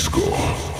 Disco.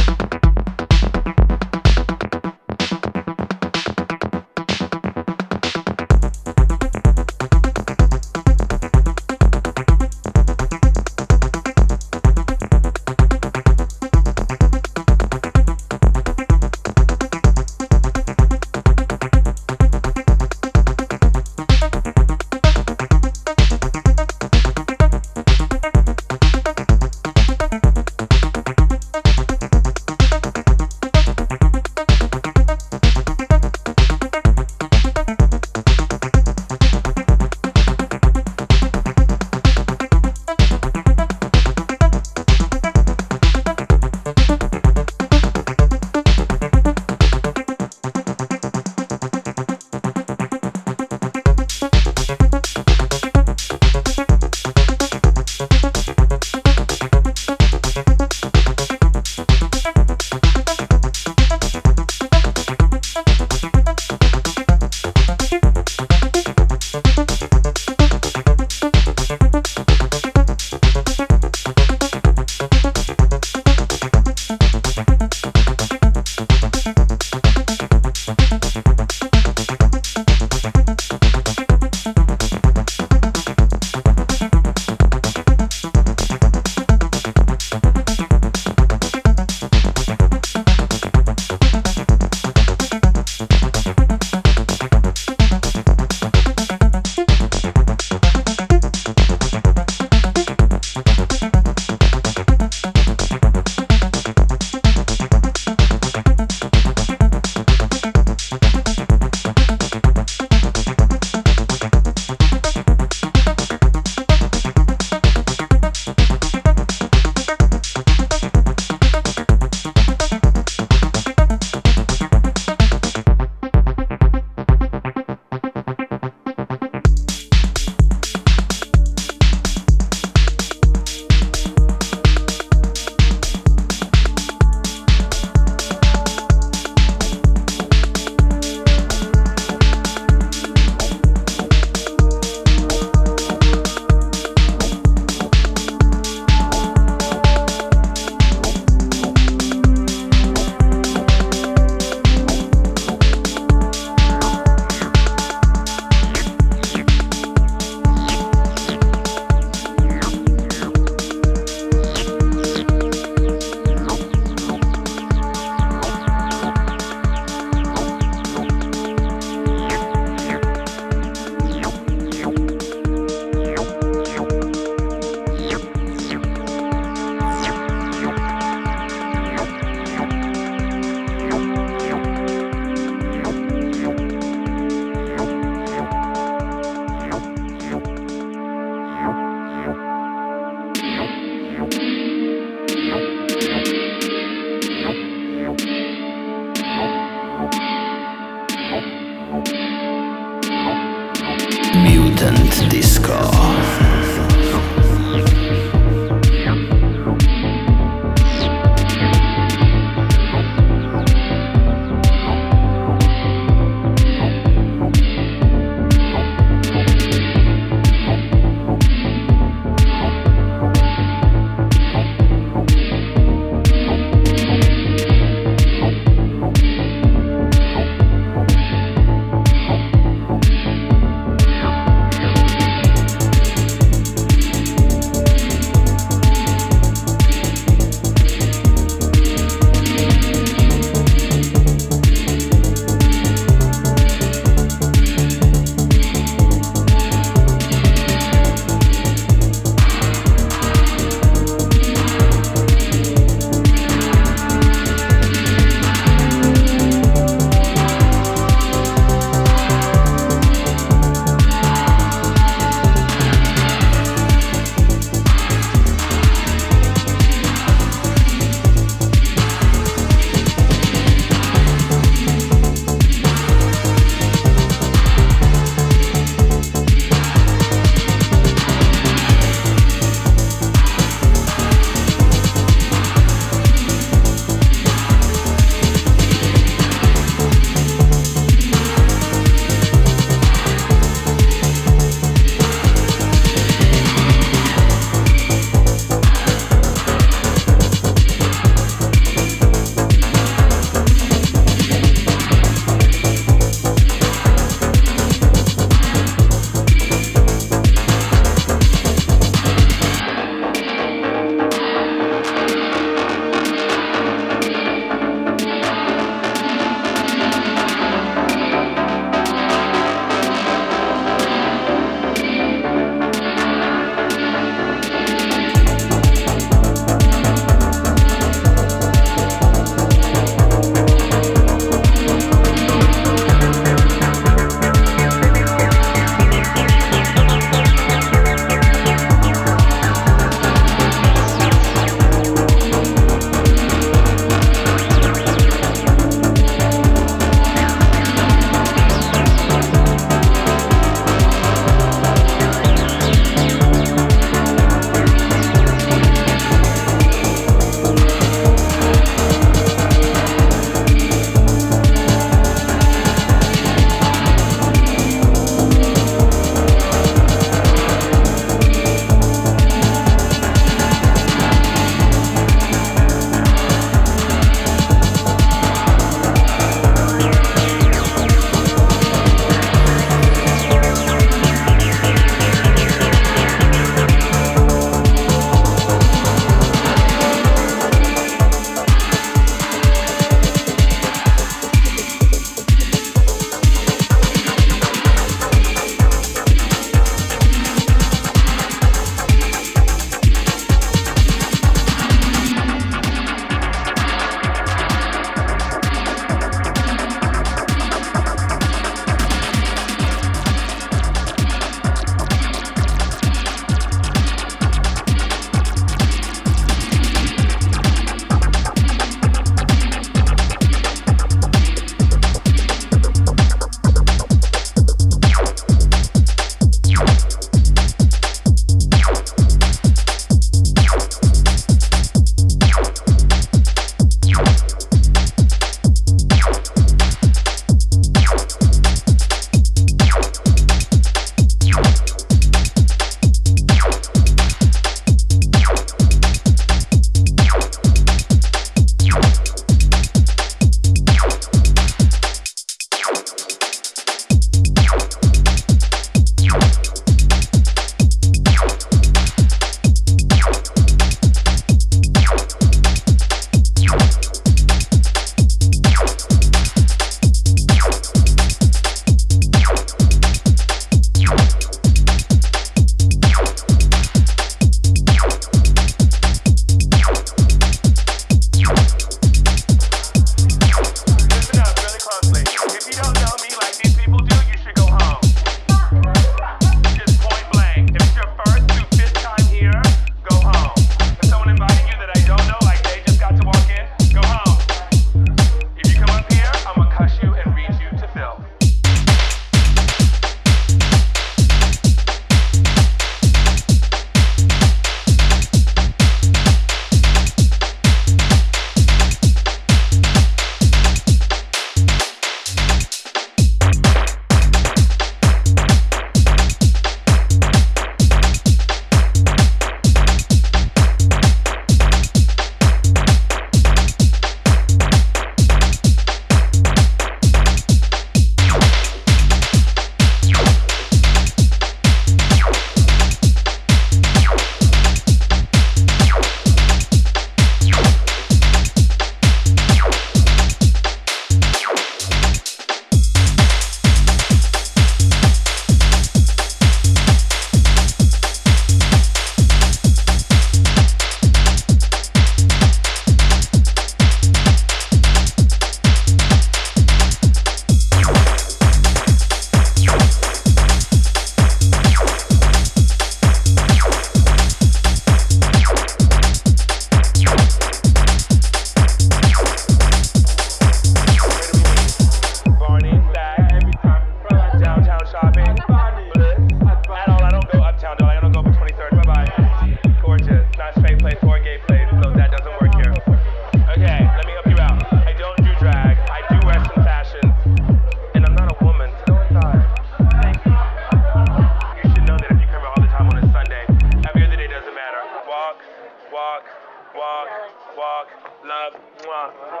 love,